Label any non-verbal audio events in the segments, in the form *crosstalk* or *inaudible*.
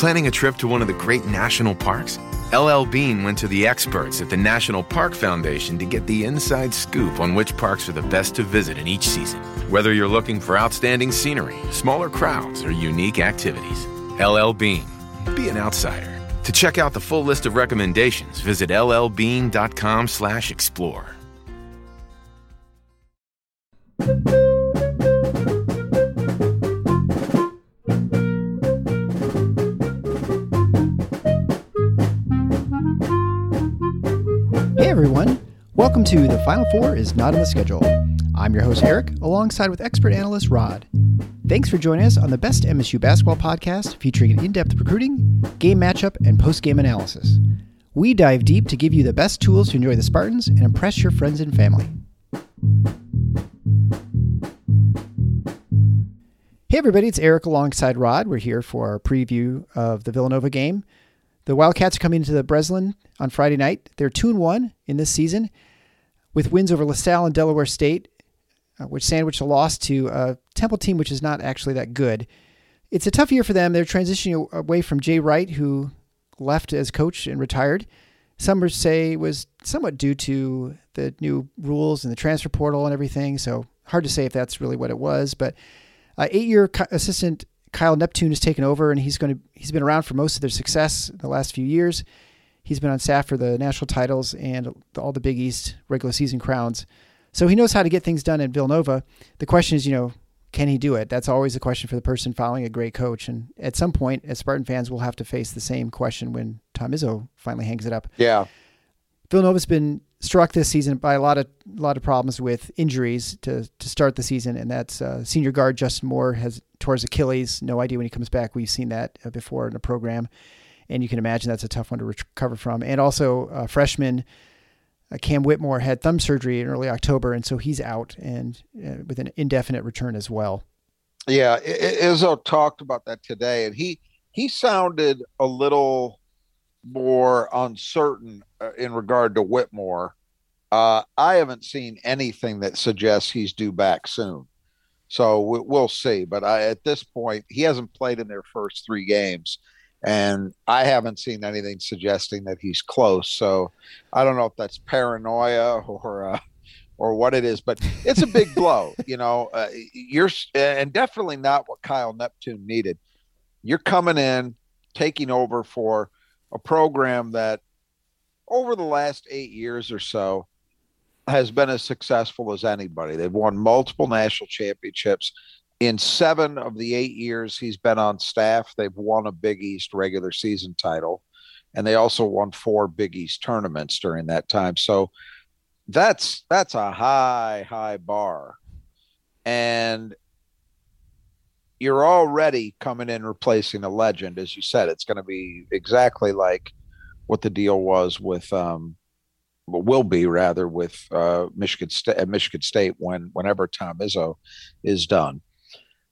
Planning a trip to one of the great national parks? LL Bean went to the experts at the National Park Foundation to get the inside scoop on which parks are the best to visit in each season. Whether you're looking for outstanding scenery, smaller crowds, or unique activities, LL Bean. Be an outsider. To check out the full list of recommendations, visit llbean.com/explore. welcome to The Final Four is Not on the Schedule. I'm your host Eric, alongside with expert analyst Rod. Thanks for joining us on the best MSU basketball podcast featuring an in depth recruiting, game matchup, and post game analysis. We dive deep to give you the best tools to enjoy the Spartans and impress your friends and family. Hey everybody, it's Eric alongside Rod. We're here for our preview of the Villanova game. The Wildcats are coming into the Breslin on Friday night. They're 2 1 in this season with wins over LaSalle and Delaware State, uh, which sandwiched a loss to a Temple team which is not actually that good. It's a tough year for them. They're transitioning away from Jay Wright, who left as coach and retired. Some say was somewhat due to the new rules and the transfer portal and everything. So hard to say if that's really what it was. But uh, eight-year assistant Kyle Neptune has taken over, and he's going to he's been around for most of their success in the last few years. He's been on staff for the national titles and all the Big East regular season crowns, so he knows how to get things done at Villanova. The question is, you know, can he do it? That's always a question for the person following a great coach. And at some point, as Spartan fans, we'll have to face the same question when Tom Izzo finally hangs it up. Yeah. Villanova's been struck this season by a lot of a lot of problems with injuries to to start the season, and that's uh, senior guard Justin Moore has tore his Achilles. No idea when he comes back. We've seen that uh, before in the program, and you can imagine that's a tough one to recover from. And also, uh, freshman uh, Cam Whitmore had thumb surgery in early October, and so he's out and uh, with an indefinite return as well. Yeah, Izzo talked about that today, and he he sounded a little more uncertain uh, in regard to Whitmore. Uh, I haven't seen anything that suggests he's due back soon. So we, will see. But I, at this point, he hasn't played in their first three games. And I haven't seen anything suggesting that he's close. So I don't know if that's paranoia or uh, or what it is, but it's a big *laughs* blow. You know, uh, you're and definitely not what Kyle Neptune needed. You're coming in, taking over for a program that over the last eight years or so has been as successful as anybody. They've won multiple national championships. In seven of the eight years he's been on staff, they've won a Big East regular season title. And they also won four Big East tournaments during that time. So that's that's a high, high bar. And you're already coming in replacing a legend, as you said. It's going to be exactly like what the deal was with, um, will be rather with uh, Michigan State. Michigan State, when whenever Tom Izzo is done,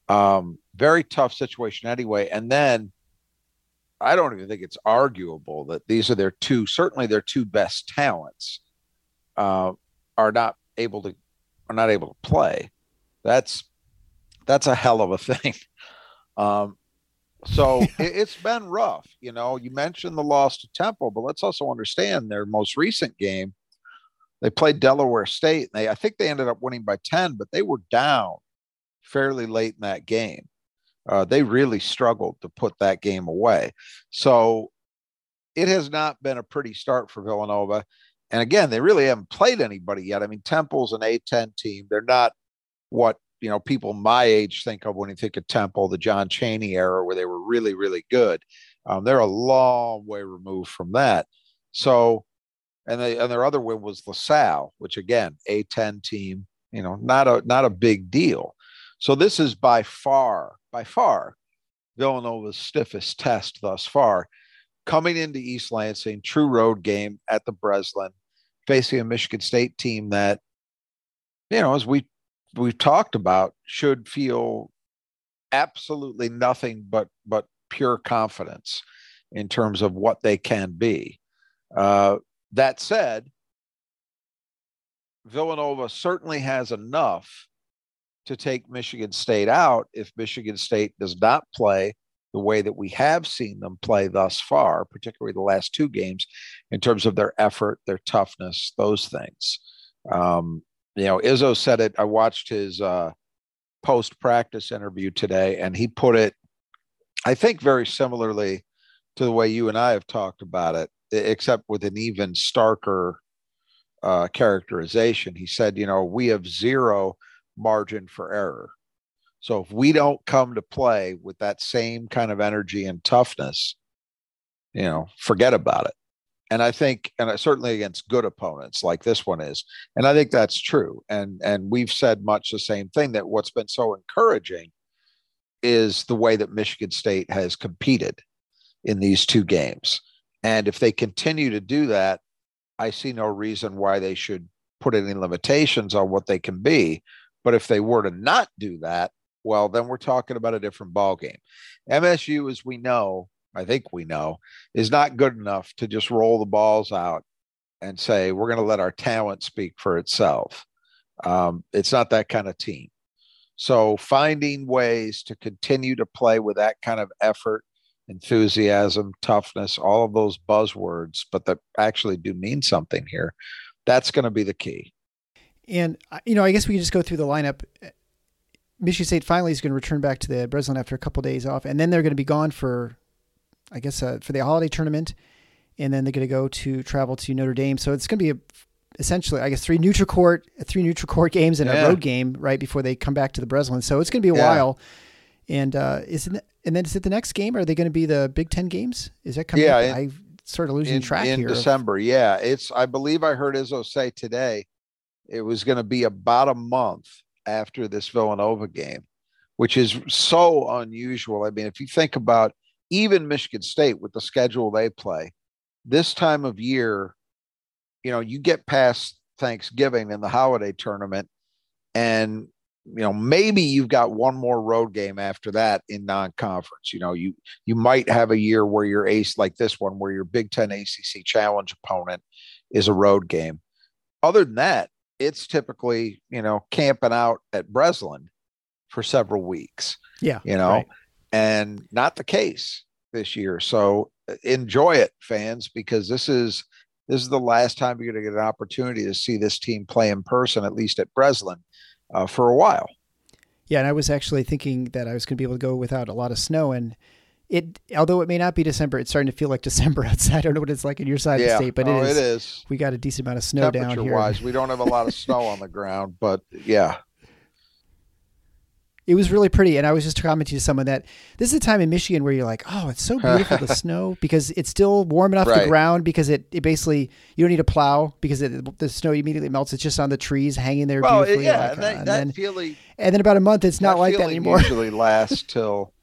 um, very tough situation anyway. And then I don't even think it's arguable that these are their two, certainly their two best talents, uh, are not able to are not able to play. That's that's a hell of a *laughs* thing. Um, so *laughs* it, has been rough. You know, you mentioned the loss to Temple, but let's also understand their most recent game. They played Delaware State. And they, I think they ended up winning by 10, but they were down fairly late in that game. Uh, they really struggled to put that game away. So it has not been a pretty start for Villanova. And again, they really haven't played anybody yet. I mean, Temple's an A10 team. They're not what you know people my age think of when you think of Temple, the John Chaney era, where they were really really good. Um, they're a long way removed from that. So, and they and their other win was LaSalle, which again a ten team, you know, not a not a big deal. So this is by far by far Villanova's stiffest test thus far. Coming into East Lansing, true road game at the Breslin, facing a Michigan State team that, you know, as we we've talked about should feel absolutely nothing but but pure confidence in terms of what they can be. Uh, that said, Villanova certainly has enough to take Michigan State out if Michigan State does not play the way that we have seen them play thus far, particularly the last two games, in terms of their effort, their toughness, those things. Um, you know, Izzo said it. I watched his uh, post practice interview today, and he put it, I think, very similarly to the way you and I have talked about it, except with an even starker uh, characterization. He said, you know, we have zero margin for error. So if we don't come to play with that same kind of energy and toughness, you know, forget about it. And I think, and certainly against good opponents like this one is, and I think that's true. And and we've said much the same thing that what's been so encouraging is the way that Michigan State has competed in these two games. And if they continue to do that, I see no reason why they should put any limitations on what they can be. But if they were to not do that, well, then we're talking about a different ball game. MSU, as we know, I think we know, is not good enough to just roll the balls out and say we're going to let our talent speak for itself. Um, it's not that kind of team. So finding ways to continue to play with that kind of effort, enthusiasm, toughness, all of those buzzwords, but that actually do mean something here, that's going to be the key. And uh, you know, I guess we can just go through the lineup. Michigan State finally is going to return back to the Breslin after a couple of days off, and then they're going to be gone for, I guess, uh, for the holiday tournament, and then they're going to go to travel to Notre Dame. So it's going to be a, essentially, I guess, three neutral court, three neutral court games and yeah. a road game right before they come back to the Breslin. So it's going to be a yeah. while. And uh, is it, and then is it the next game? Are they going to be the Big Ten games? Is that coming? Yeah, I sort of losing in, track in here. December. Of, yeah, it's. I believe I heard Izzo say today it was going to be about a month after this Villanova game, which is so unusual. I mean, if you think about even Michigan State with the schedule they play, this time of year, you know, you get past Thanksgiving and the holiday tournament, and you know maybe you've got one more road game after that in non-conference you know you you might have a year where your ace like this one where your big 10 acc challenge opponent is a road game other than that it's typically you know camping out at Breslin for several weeks. Yeah, you know, right. and not the case this year. So uh, enjoy it, fans, because this is this is the last time you're going to get an opportunity to see this team play in person, at least at Breslin, uh, for a while. Yeah, and I was actually thinking that I was going to be able to go without a lot of snow, and it although it may not be December, it's starting to feel like December *laughs* outside. I don't know what it's like in your side yeah. of the state, but oh, it, is, it is. We got a decent amount of snow down here. Wise, we don't have a lot of snow on the *laughs* ground, but yeah. It was really pretty, and I was just commenting to someone that this is a time in Michigan where you're like, "Oh, it's so beautiful the *laughs* snow because it's still warm enough right. the ground because it, it basically you don't need to plow because it, the snow immediately melts. It's just on the trees hanging there well, beautifully. Yeah, like, that, uh, and, that then, feeling, and then about a month, it's not like that anymore. Usually lasts till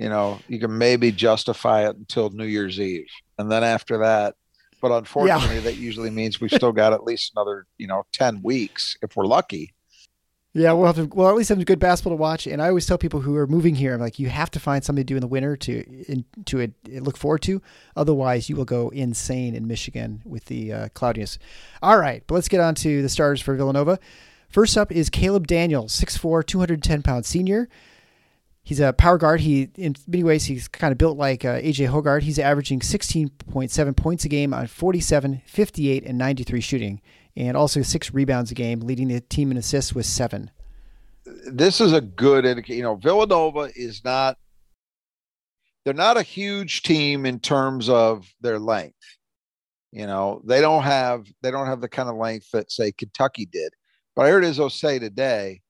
you know, you can maybe justify it until New Year's Eve. And then after that, but unfortunately, yeah. that usually means we've still got at least another, you know, 10 weeks if we're lucky. Yeah, we'll have to, well, at least have good basketball to watch. And I always tell people who are moving here, I'm like, you have to find something to do in the winter to in, to uh, look forward to. Otherwise, you will go insane in Michigan with the uh, cloudiness. All right, but let's get on to the starters for Villanova. First up is Caleb Daniels, 6'4", 210 pound senior he's a power guard. He in many ways he's kind of built like uh, AJ Hoggard. He's averaging 16.7 points a game on 47, 58, and 93 shooting, and also six rebounds a game, leading the team in assists with seven. This is a good indicator. You know, Villanova is not. They're not a huge team in terms of their length. You know, they don't have they don't have the kind of length that say Kentucky did. But I heard Izzo say today,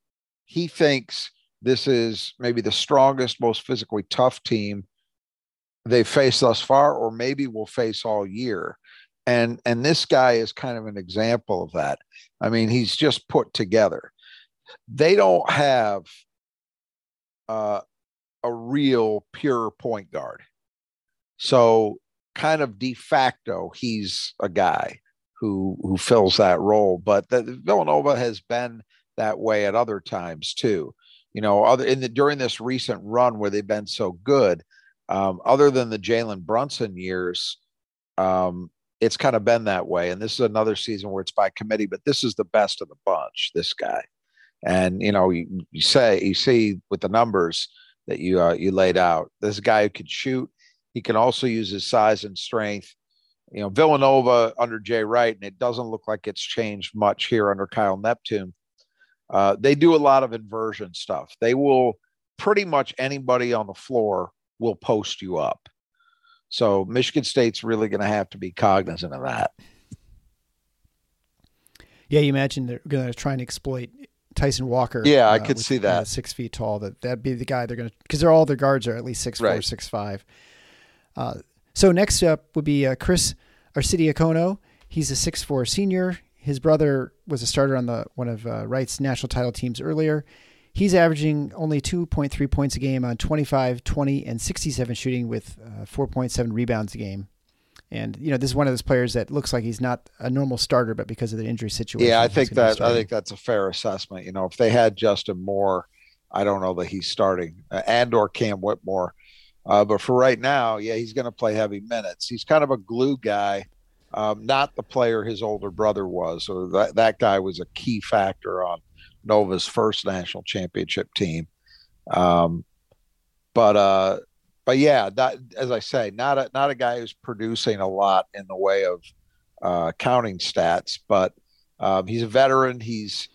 he thinks this is maybe the strongest, most physically tough team they've faced thus far, or maybe will face all year. And and this guy is kind of an example of that. I mean, he's just put together. They don't have uh, a real pure point guard. So kind of de facto, he's a guy who who fills that role. But the, Villanova has been that way at other times too you know, other in the during this recent run where they've been so good, um, other than the Jalen Brunson years, um, it's kind of been that way. And this is another season where it's by committee, but this is the best of the bunch. This guy, and you know, you, you say you see with the numbers, that you uh, you laid out. This guy who could shoot. He can also use his size and strength. You know, Villanova under Jay Wright, and it doesn't look like it's changed much here under Kyle Neptune. Uh, they do a lot of inversion stuff. They will pretty much anybody on the floor will post you up. So Michigan State's really going to have to be cognizant of that. Yeah, you imagine they're going to try and exploit Tyson Walker. Yeah, I uh, could see that. Uh, six feet tall. That that'd be the guy they're going to because they're all their guards are at least six right. four, six five. Uh, so next up would be uh, Chris Arcidiacono. He's a six four senior. His brother was a starter on the one of uh, Wright's national title teams earlier. He's averaging only 2.3 points a game on 25, 20, and 67 shooting with uh, 4.7 rebounds a game. And you know, this is one of those players that looks like he's not a normal starter, but because of the injury situation. Yeah, I think that I think that's a fair assessment. You know, if they had Justin Moore, I don't know that he's starting, uh, and or Cam Whitmore. Uh, but for right now, yeah, he's going to play heavy minutes. He's kind of a glue guy, um, not the player his older brother was. So that that guy was a key factor on Nova's first national championship team. Um, but uh, but yeah, as I say, not a not a guy who's producing a lot in the way of uh, counting stats, but um, he's a veteran. He's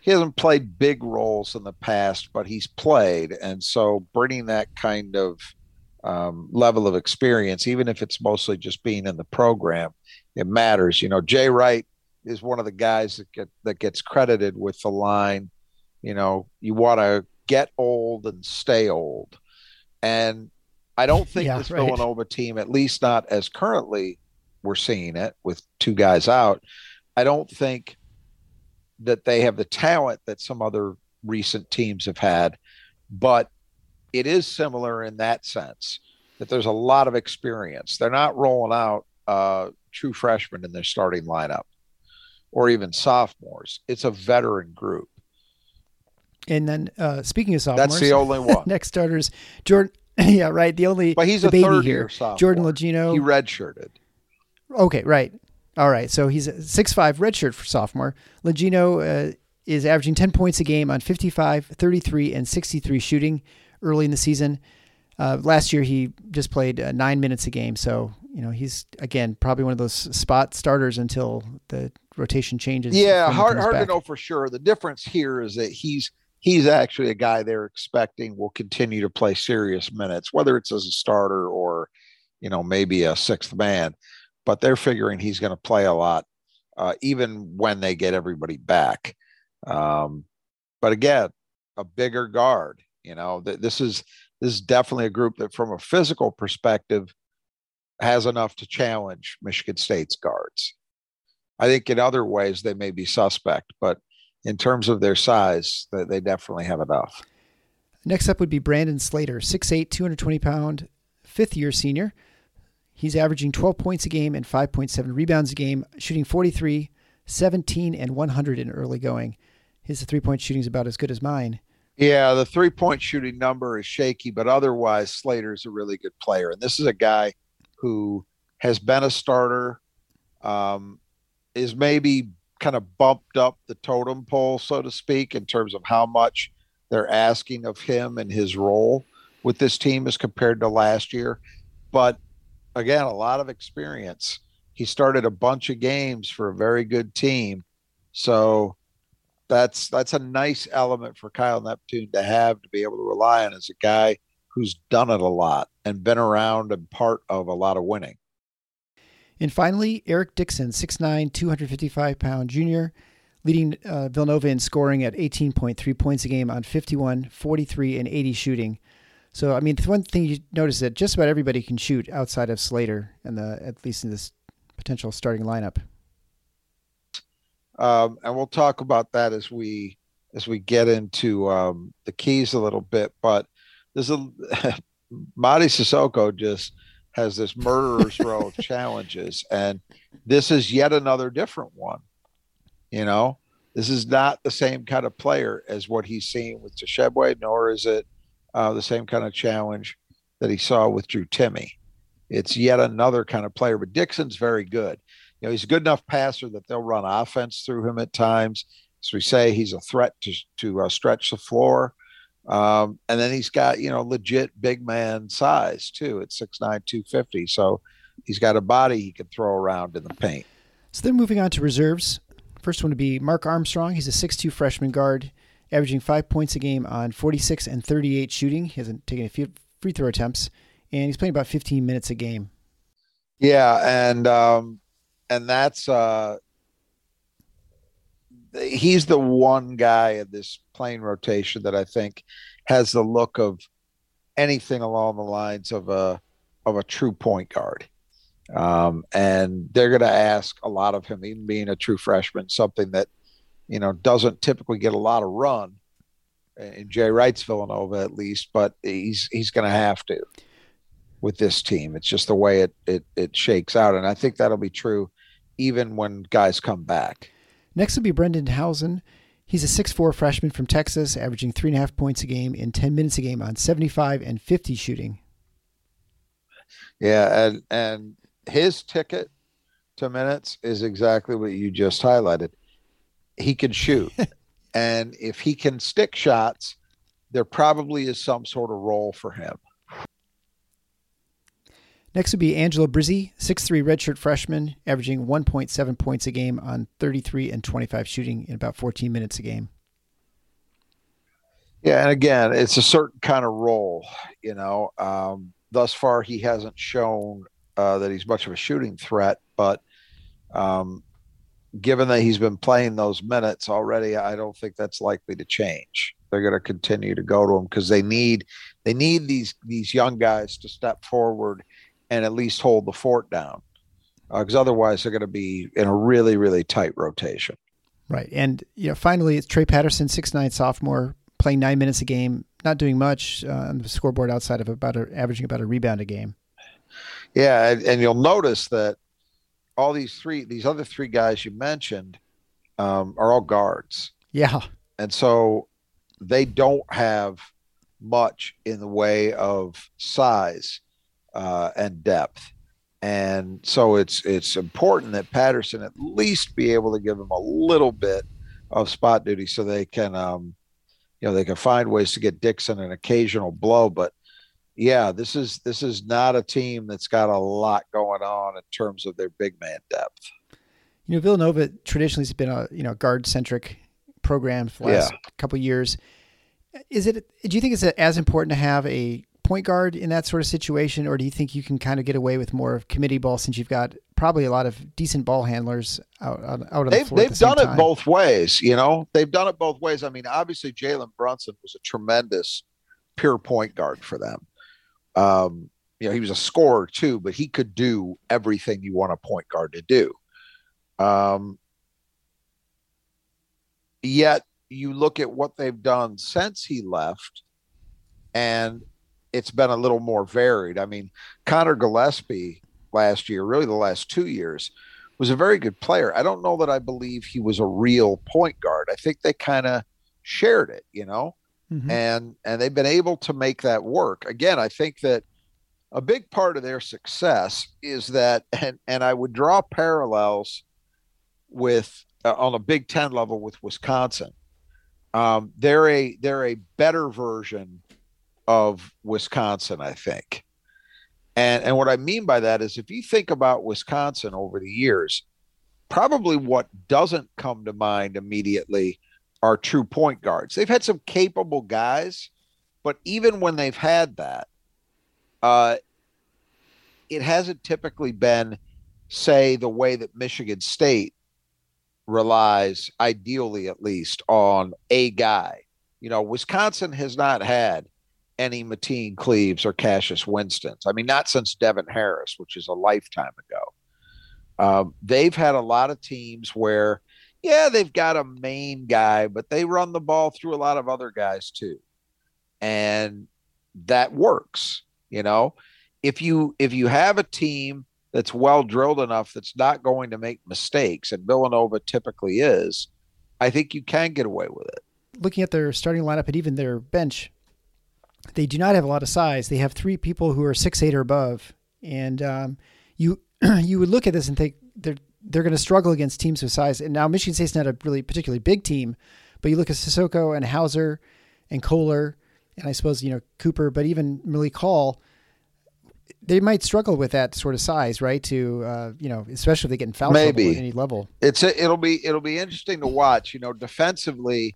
he hasn't played big roles in the past, but he's played, and so bringing that kind of um, level of experience, even if it's mostly just being in the program, it matters. You know, Jay Wright is one of the guys that get that gets credited with the line, you know, you want to get old and stay old. And I don't think yeah, this right. Villanova team, at least not as currently we're seeing it with two guys out, I don't think that they have the talent that some other recent teams have had, but it is similar in that sense that there's a lot of experience. They're not rolling out uh, true freshmen in their starting lineup or even sophomores. It's a veteran group. And then uh, speaking of sophomores, that's the only one. *laughs* next starters, Jordan. *laughs* yeah, right. The only but he's a baby third here. Sophomore. Jordan Longino. He redshirted. Okay, right. All right. So he's a six five redshirt for sophomore. Longino uh, is averaging 10 points a game on 55, 33, and 63 shooting early in the season. Uh, last year, he just played uh, nine minutes a game. So, you know, he's, again, probably one of those spot starters until the rotation changes. Yeah, hard, hard to know for sure. The difference here is that he's he's actually a guy they're expecting will continue to play serious minutes, whether it's as a starter or, you know, maybe a sixth man. But they're figuring he's going to play a lot, uh, even when they get everybody back. Um, but again, a bigger guard. You know, th- this is this is definitely a group that, from a physical perspective, has enough to challenge Michigan State's guards. I think in other ways they may be suspect, but in terms of their size, they definitely have enough. Next up would be Brandon Slater, 6'8, 220 pound, fifth year senior. He's averaging 12 points a game and 5.7 rebounds a game, shooting 43, 17, and 100 in early going. His three point shooting is about as good as mine. Yeah, the three point shooting number is shaky, but otherwise, Slater's a really good player. And this is a guy who has been a starter, um, is maybe kind of bumped up the totem pole, so to speak, in terms of how much they're asking of him and his role with this team as compared to last year. But again, a lot of experience. He started a bunch of games for a very good team. So that's that's a nice element for Kyle Neptune to have to be able to rely on as a guy who's done it a lot and been around and part of a lot of winning. And finally, Eric Dixon, 6'9, 255 pound junior, leading uh, Villanova in scoring at 18.3 points a game on 51, 43, and 80 shooting. So, I mean, the one thing you notice that just about everybody can shoot outside of Slater, and the at least in this potential starting lineup. Um, and we'll talk about that as we as we get into um, the keys a little bit. But there's a *laughs* Mady Sissoko just has this murderer's row of *laughs* challenges, and this is yet another different one. You know, this is not the same kind of player as what he's seen with Tshiebwe, nor is it uh, the same kind of challenge that he saw with Drew Timme. It's yet another kind of player, but Dixon's very good. You know, he's a good enough passer that they'll run offense through him at times. As we say, he's a threat to to uh, stretch the floor. Um, and then he's got, you know, legit big man size too at 6'9, 250. So he's got a body he can throw around in the paint. So then moving on to reserves. First one to be Mark Armstrong. He's a 6'2 freshman guard, averaging five points a game on 46 and 38 shooting. He hasn't taken a few free throw attempts, and he's playing about 15 minutes a game. Yeah, and um, and that's uh, he's the one guy in this plane rotation that I think has the look of anything along the lines of a of a true point guard. Um, and they're going to ask a lot of him, even being a true freshman, something that you know doesn't typically get a lot of run in Jay Wright's Villanova, at least. But he's he's going to have to with this team. It's just the way it it it shakes out, and I think that'll be true even when guys come back. Next will be Brendan Hausen. He's a 6'4 freshman from Texas, averaging three and a half points a game in 10 minutes a game on 75 and 50 shooting. Yeah, and and his ticket to minutes is exactly what you just highlighted. He can shoot. *laughs* and if he can stick shots, there probably is some sort of role for him. Next would be Angelo Brizzi, 6'3 redshirt freshman, averaging 1.7 points a game on 33 and 25 shooting in about 14 minutes a game. Yeah, and again, it's a certain kind of role. You know, um, thus far he hasn't shown uh, that he's much of a shooting threat, but um, given that he's been playing those minutes already, I don't think that's likely to change. They're going to continue to go to him because they need they need these these young guys to step forward and at least hold the fort down because uh, otherwise they're going to be in a really really tight rotation. Right and you know finally it's trey patterson six nine sophomore playing nine minutes a game not doing much uh, on the scoreboard outside of about a, averaging about a rebound a game. Yeah and, and, you'll notice that all these three these other three guys you mentioned um, are all guards. Yeah. And so they don't have much in the way of size uh, and depth. And so it's it's important that Patterson at least be able to give him a little bit of spot duty so they can um, you know they can find ways to get Dixon an occasional blow. But yeah, this is this is not a team that's got a lot going on in terms of their big man depth. You know, Villanova traditionally has been a you know guard centric program for the last yeah. couple years. Is it? Do you think it's as important to have a point guard in that sort of situation, or do you think you can kind of get away with more of committee ball since you've got probably a lot of decent ball handlers out out, out they've, the floor? They've the done time? it both ways. You know, they've done it both ways. I mean, obviously Jalen Brunson was a tremendous pure point guard for them. Um, you know, he was a scorer too, but he could do everything you want a point guard to do. Um, yet you look at what they've done since he left, and it's been a little more varied. I mean, Connor Gillespie last year, really the last two years, was a very good player. I don't know that I believe he was a real point guard. I think they kind of shared it, you know, mm-hmm. and and they've been able to make that work. Again, I think that a big part of their success is that, and and I would draw parallels with uh, on a Big Ten level with Wisconsin. Um, they're a they're a better version of Wisconsin, I think. And and what I mean by that is if you think about Wisconsin over the years, probably what doesn't come to mind immediately are true point guards. They've had some capable guys, but even when they've had that, uh, it hasn't typically been, say, the way that Michigan State relies, ideally at least, on a guy. You know, Wisconsin has not had any Mateen Cleaves or Cassius Winstons. I mean, not since Devin Harris, which is a lifetime ago. Um, they've had a lot of teams where, yeah, they've got a main guy, but they run the ball through a lot of other guys too, and that works. You know, if you if you have a team that's well drilled enough that's not going to make mistakes, and Villanova typically is, I think you can get away with it. Looking at their starting lineup and even their bench, they do not have a lot of size. They have three people who are six eight or above, and um, you *clears throat* you would look at this and think they're they're going to struggle against teams with size. And now Michigan State's not a really particularly big team, but you look at Sissoko and Hauser and Kohler, and I suppose you know Cooper, but even Malik Hall, they might struggle with that sort of size, right? To uh, you know, especially if they get in foul Maybe. trouble at any level. It's a, it'll be it'll be interesting to watch. You know, defensively,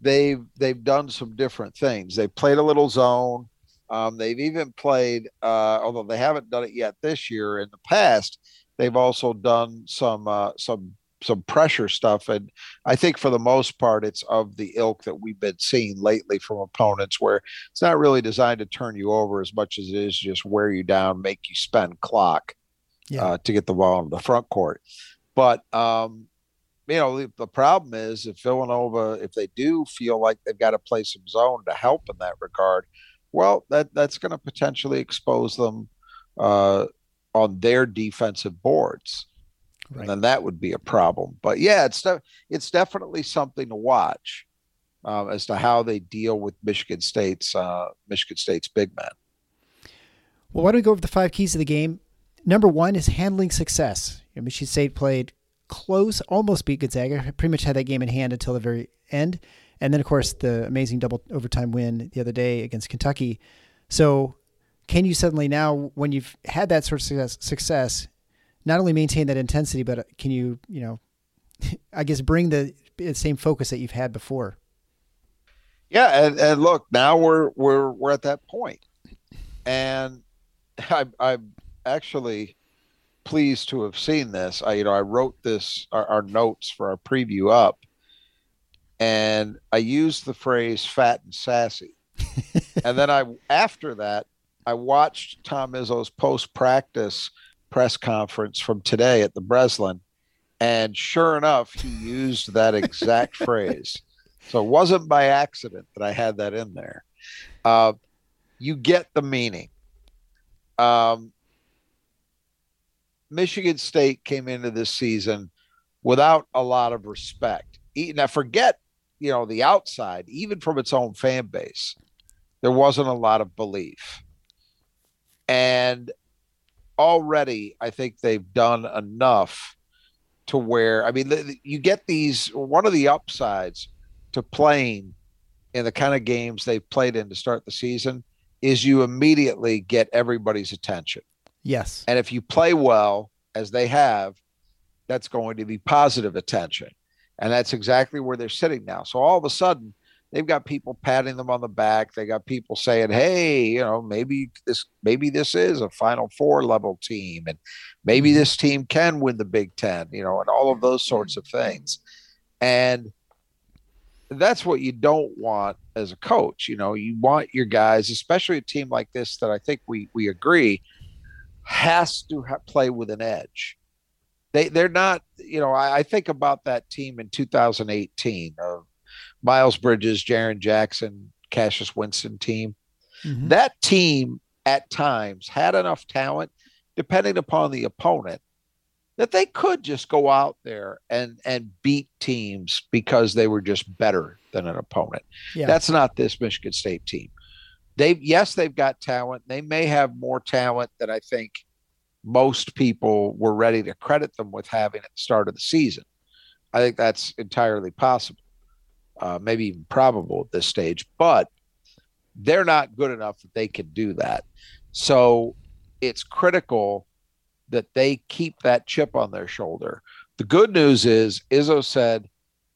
they've they've done some different things. They played a little zone. Um, they've even played, uh, although they haven't done it yet this year. In the past, they've also done some uh, some some pressure stuff, and I think for the most part, it's of the ilk that we've been seeing lately from opponents, where it's not really designed to turn you over as much as it is just wear you down, make you spend clock Yeah. uh, to get the ball in the front court. But um, you know, the, the problem is if Villanova, if they do feel like they've got to play some zone to help in that regard, well, that that's going to potentially expose them uh, on their defensive boards, Right. and then that would be a problem. But yeah, it's de- it's definitely something to watch um, as to how they deal with Michigan State's uh, Michigan State's big men. Well, why don't we go over the five keys of the game? Number one is handling success. You know, Michigan State played close, almost beat Gonzaga. Pretty much had that game in hand until the very end, and then of course the amazing double overtime win the other day against Kentucky. So, can you suddenly now, when you've had that sort of success, success not only maintain that intensity, but uh, can you, you know, *laughs* I guess bring the same focus that you've had before? Yeah, and, and look, now we're we're we're at that point, and *laughs* I'm I'm actually pleased to have seen this. I you know I wrote this our, our notes for our preview up, and I used the phrase "fat and sassy," *laughs* and then I after that I watched Tom Izzo's post practice press conference from today at the Breslin, and sure enough, he used that exact *laughs* phrase. So it wasn't by accident that I had that in there. Uh, you get the meaning. Um, Michigan State came into this season without a lot of respect. Now, forget you know the outside, even from its own fan base, there wasn't a lot of belief. And already, I think they've done enough to where I mean, you get these. One of the upsides to playing in the kind of games they've played in to start the season is you immediately get everybody's attention. Yes. And if you play well, as they have, that's going to be positive attention. And that's exactly where they're sitting now. So all of a sudden, they've got people patting them on the back. They got people saying, "Hey, you know, maybe this maybe this is a Final Four level team, and maybe mm-hmm. this team can win the Big Ten, You know, and all of those mm-hmm. sorts of things. And that's what you don't want as a coach. You know, you want your guys, especially a team like this that I think we we agree has to ha- play with an edge. They they're not. You know, I, I think about that team in 2018 of Miles Bridges, Jaren Jackson, Cassius Winston team. Mhm. That team at times had enough talent, depending upon the opponent, that they could just go out there and and beat teams because they were just better than an opponent. Yeah. That's not this Michigan State team. They've yes, they've got talent. They may have more talent than I think most people were ready to credit them with having at the start of the season. I think that's entirely possible, uh, maybe even probable at this stage. But they're not good enough that they can do that. So it's critical that they keep that chip on their shoulder. The good news is Izzo said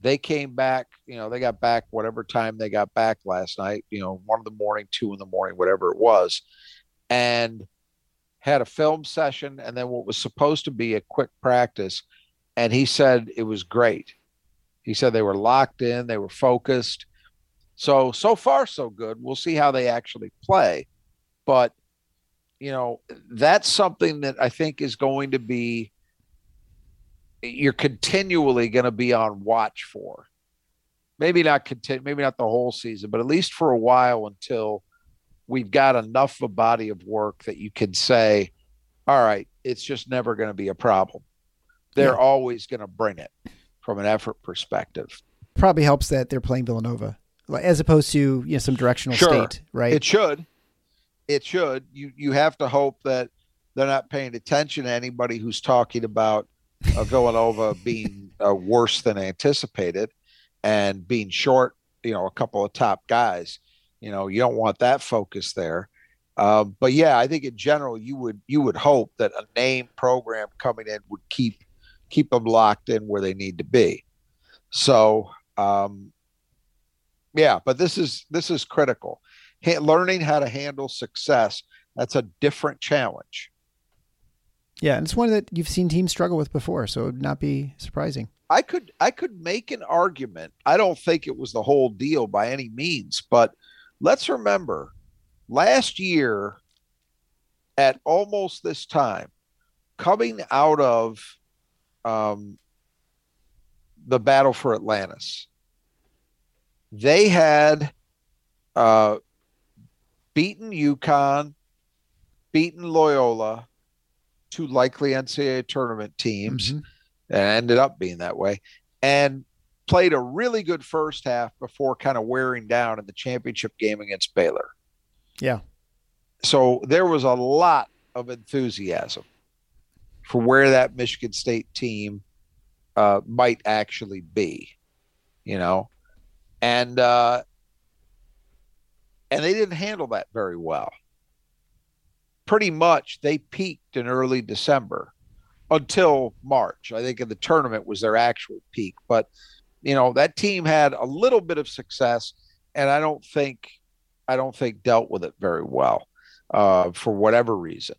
they came back, you know, they got back whatever time they got back last night, you know, one in the morning, two in the morning, whatever it was, and had a film session and then what was supposed to be a quick practice. And he said it was great. He said they were locked in, they were focused. So, so far, so good. We'll see how they actually play. But, you know, that's something that I think is going to be, you're continually going to be on watch for. Maybe not continue, maybe not the whole season, but at least for a while until we've got enough of a body of work that you can say, all right, it's just never going to be a problem. They're Yeah. always going to bring it from an effort perspective. Probably helps that they're playing Villanova, as opposed to you know some directional Sure. state, right? It should. It should. You you have to hope that they're not paying attention to anybody who's talking about uh, Villanova being uh, worse than anticipated and being short, you know, a couple of top guys. You know, you don't want that focus there. Uh, but yeah, I think in general, you would you would hope that a name program coming in would keep keep them locked in where they need to be. So um, yeah, but this is this is critical. Learning how to handle success that's a different challenge. Yeah, and it's one that you've seen teams struggle with before, so it would not be surprising. I could I could make an argument. I don't think it was the whole deal by any means, but let's remember last year at almost this time, coming out of um, the battle for Atlantis, they had uh, beaten UConn, beaten Loyola, two likely NCAA tournament teams, mm-hmm. and ended up being that way, and played a really good first half before kind of wearing down in the championship game against Baylor. Yeah. So there was a lot of enthusiasm for where that Michigan State team uh, might actually be, you know, and uh, and they didn't handle that very well. Pretty much, they peaked in early December until March. I think in the tournament was their actual peak, but you know that team had a little bit of success, and I don't think I don't think dealt with it very well uh, for whatever reason.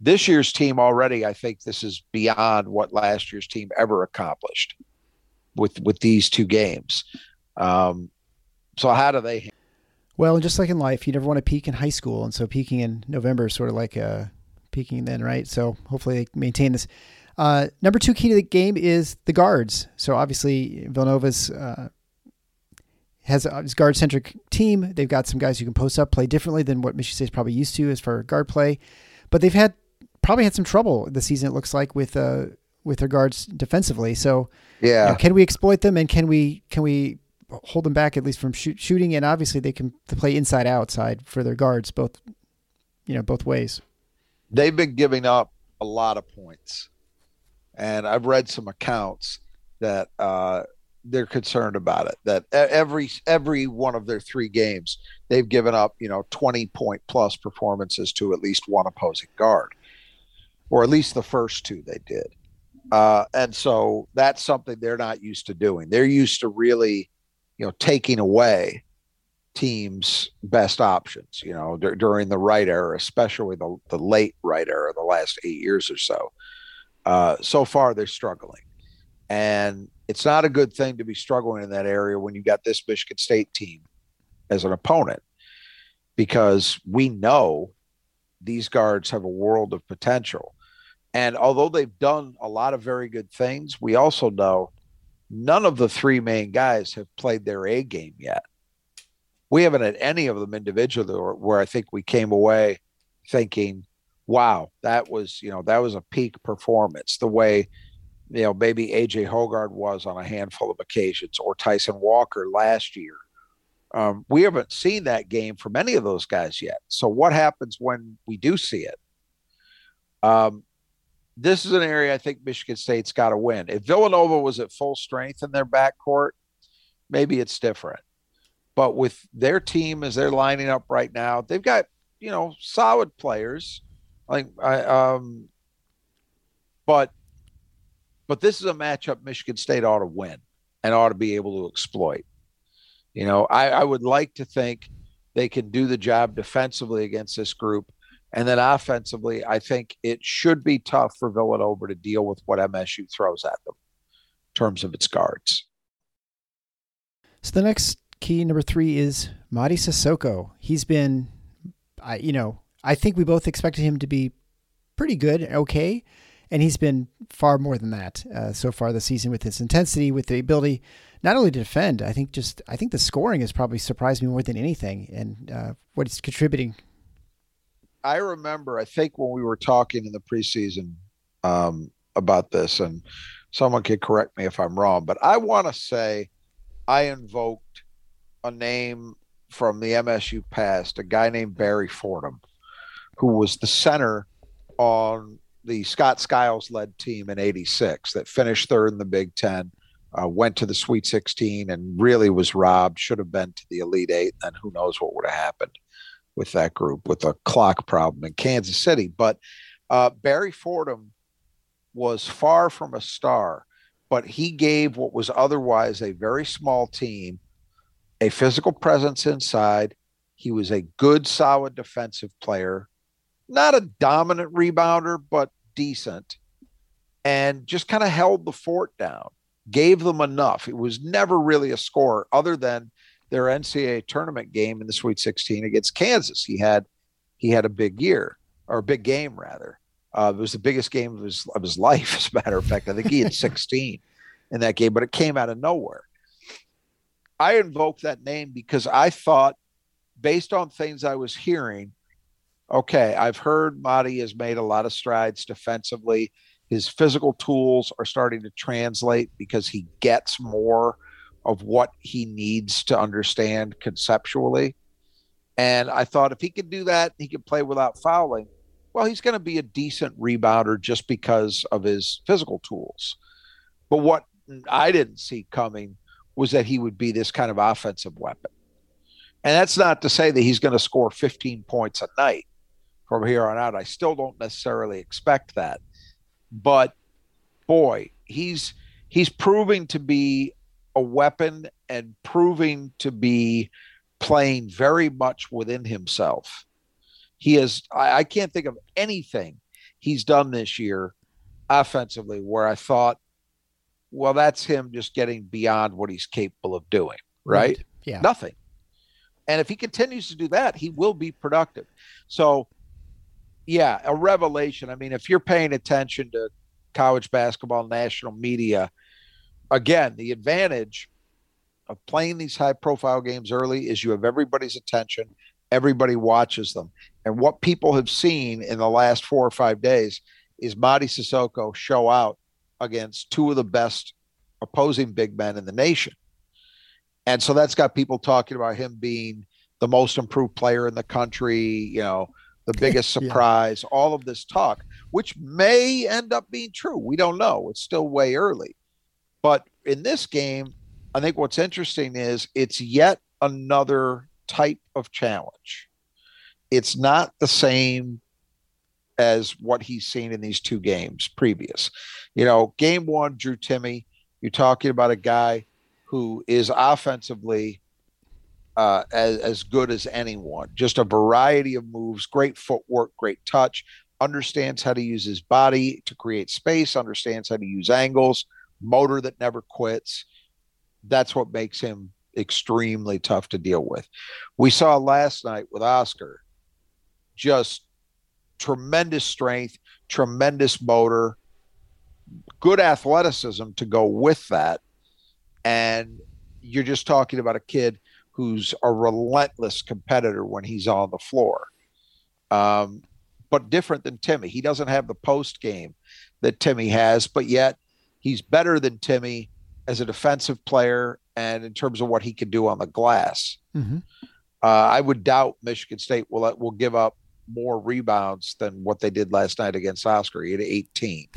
This year's team already, I think this is beyond what last year's team ever accomplished with with these two games. Um, so how do they? Well, just like in life, you never want to peak in high school, and so peaking in November is sort of like uh, peaking then, right? So hopefully they maintain this. Uh, number two key to the game is the guards. So obviously Villanova's uh, has a guard centric team. They've got some guys who can post up, play differently than what Michigan State's probably used to as for guard play, but they've had probably had some trouble this season. It looks like with uh, with their guards defensively. So yeah, you know, can we exploit them and can we can we hold them back at least from shoot, shooting? And obviously they can play inside outside for their guards both you know both ways. They've been giving up a lot of points, and I've read some accounts that uh, they're concerned about it. That every every one of their three games, they've given up you know twenty point plus performances to at least one opposing guard, or at least the first two they did. Uh, and so that's something they're not used to doing. They're used to really, you know, taking away teams' best options. You know, d- during the Wright era, especially the the late Wright era, the last eight years or so. Uh, so far, they're struggling, and it's not a good thing to be struggling in that area when you got this Michigan State team as an opponent because we know these guards have a world of potential. And although they've done a lot of very good things, we also know none of the three main guys have played their A game yet. We haven't had any of them individually where I think we came away thinking, wow, that was, you know, that was a peak performance. The way you know, maybe AJ Hoggard was on a handful of occasions, or Tyson Walker last year. Um, we haven't seen that game from any of those guys yet. So, what happens when we do see it? Um, this is an area I think Michigan State's got to win. If Villanova was at full strength in their backcourt, maybe it's different. But with their team as they're lining up right now, they've got you know solid players. Like I, um, but but this is a matchup Michigan State ought to win and ought to be able to exploit. You know, I, I would like to think they can do the job defensively against this group. And then offensively, I think it should be tough for Villanova to deal with what MSU throws at them in terms of its guards. So the next key, number three, is Mady Sissoko. He's been, I you know, I think we both expected him to be pretty good, okay and he's been far more than that uh, so far this season with his intensity, with the ability not only to defend. I think just I think the scoring has probably surprised me more than anything, and uh, what he's contributing. I remember, I think when we were talking in the preseason um, about this, and someone could correct me if I'm wrong, but I want to say I invoked a name from the MSU past, a guy named Barry Fordham, who was the center on the Scott Skiles led team in 86 that finished third in the Big Ten, uh, went to the Sweet 16 and really was robbed. Should have been to the Elite Eight, and who knows what would have happened with that group with a clock problem in Kansas City. But uh, Barry Fordham was far from a star, but he gave what was otherwise a very small team a physical presence inside. He was a good, solid defensive player, not a dominant rebounder, but decent, and just kind of held the fort down, gave them enough. It was never really a score other than their NCAA tournament game in the Sweet 16 against Kansas. He had he had a big year or a big game rather. Uh, it was the biggest game of his of his *laughs* life, as a matter of fact. I think he had *laughs* 16 in that game, but it came out of nowhere. I invoked that name because I thought, based on things I was hearing, okay, I've heard Mady has made a lot of strides defensively. His physical tools are starting to translate because he gets more of what he needs to understand conceptually. And I thought if he could do that, he could play without fouling. Well, he's going to be a decent rebounder just because of his physical tools. But what I didn't see coming was that he would be this kind of offensive weapon. And that's not to say that he's going to score 15 points a night from here on out. I still don't necessarily expect that. But boy, he's he's proving to be a weapon and proving to be playing very much within himself. He is, I, I can't think of anything he's done this year offensively where I thought, well, that's him just getting beyond what he's capable of doing, right? right. Yeah. Nothing. And if he continues to do that, he will be productive. So, yeah, a revelation. I mean, if you're paying attention to college basketball national media, again, the advantage of playing these high profile games early is you have everybody's attention, everybody watches them. And what people have seen in the last four or five days is Mady Sissoko show out against two of the best opposing big men in the nation. And so that's got people talking about him being the most improved player in the country, you know, the *laughs* biggest surprise, yeah. all of this talk, which may end up being true. We don't know. It's still way early. But in this game, I think what's interesting is it's yet another type of challenge. It's not the same as what he's seen in these two games previous. You know, game one, Drew Timme, you're talking about a guy who is offensively uh, as, as good as anyone. Just a variety of moves, great footwork, great touch, understands how to use his body to create space, understands how to use angles, motor that never quits. That's what makes him extremely tough to deal with. We saw last night with Oscar just tremendous strength, tremendous motor, good athleticism to go with that. And you're just talking about a kid who's a relentless competitor when he's on the floor. Um, but different than Timme. He doesn't have the post game that Timme has, but yet he's better than Timme as a defensive player and in terms of what he can do on the glass. Mm-hmm. Uh, I would doubt Michigan State will will give up more rebounds than what they did last night against Oscar. He had 18.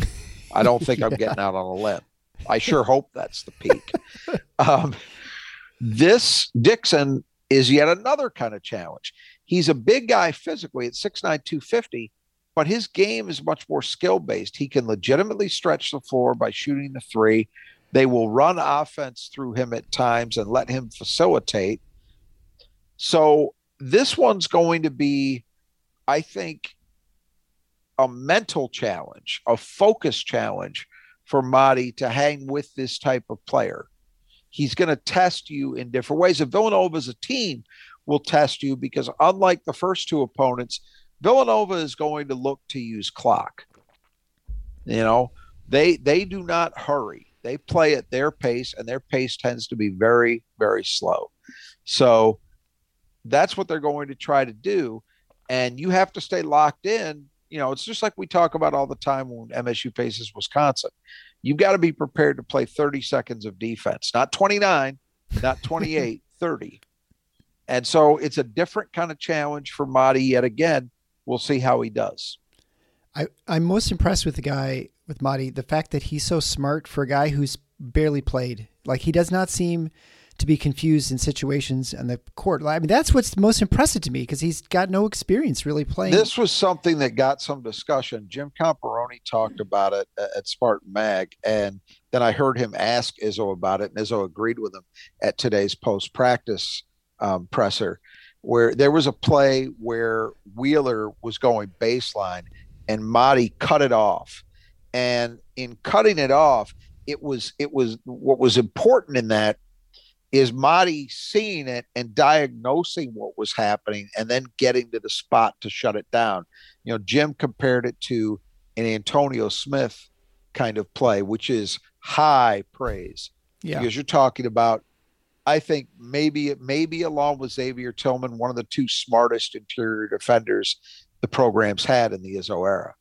I don't think *laughs* yeah. I'm getting out on a limb. I sure hope that's the peak. *laughs* Um, this Dixon is yet another kind of challenge. He's a big guy physically at 6'9, 250, but his game is much more skill based. He can legitimately stretch the floor by shooting the three. They will run offense through him at times and let him facilitate. So this one's going to be, I think, a mental challenge, a focus challenge for Mady to hang with this type of player. He's going to test you in different ways. And Villanova as a team will test you because, unlike the first two opponents, Villanova is going to look to use clock. You know, they they do not hurry. They play at their pace, and their pace tends to be very very slow. So that's what they're going to try to do, and you have to stay locked in. You know, it's just like we talk about all the time when MSU faces Wisconsin. You've got to be prepared to play 30 seconds of defense, not 29, not 28, *laughs* 30. And so it's a different kind of challenge for Mady yet again we'll see how he does. I, I'm most impressed with the guy with Mady, the fact that he's so smart for a guy who's barely played. Like he does not seem to be confused in situations on the court. I mean, that's what's most impressive to me because he's got no experience really playing. This was something that got some discussion. Jim Comparoni talked about it at Spartan Mag, and then I heard him ask Izzo about it, and Izzo agreed with him at today's post practice um, presser, where there was a play where Wheeler was going baseline, and Mady cut it off, and in cutting it off, it was it was what was important in that is Mady seeing it and diagnosing what was happening and then getting to the spot to shut it down. You know, Jim compared it to an Antonio Smith kind of play, which is high praise. Yeah. Because you're talking about, I think maybe maybe along with Xavier Tillman, one of the two smartest interior defenders the programs had in the Izzo era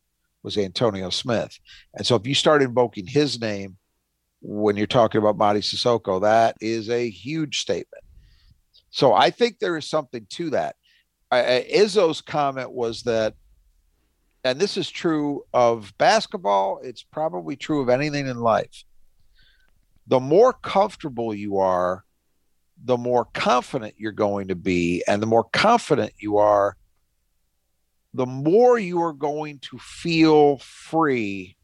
was Antonio Smith. And so if you start invoking his name when you're talking about Mady Sissoko. That is a huge statement. So I think there is something to that. I, Izzo's comment was that, and this is true of basketball, it's probably true of anything in life. The more comfortable you are, the more confident you're going to be. And the more confident you are, the more you are going to feel free